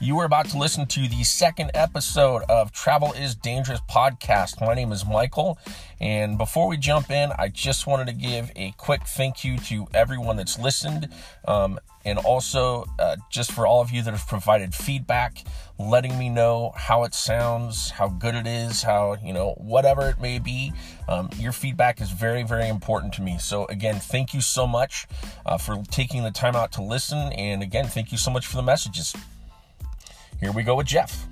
You are about to listen to the second episode of Travel is Dangerous podcast. My name is Michael, and before we jump in, I just wanted to give a quick thank you to everyone that's listened, um, and also uh, just for all of you that have provided feedback, letting me know how it sounds, how good it is, how, you know, whatever it may be. Um, your feedback is very, very important to me. So, again, thank you so much uh, for taking the time out to listen, and again, thank you so much for the messages. Here we go with Jeff.